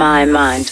My mind.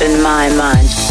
In my mind.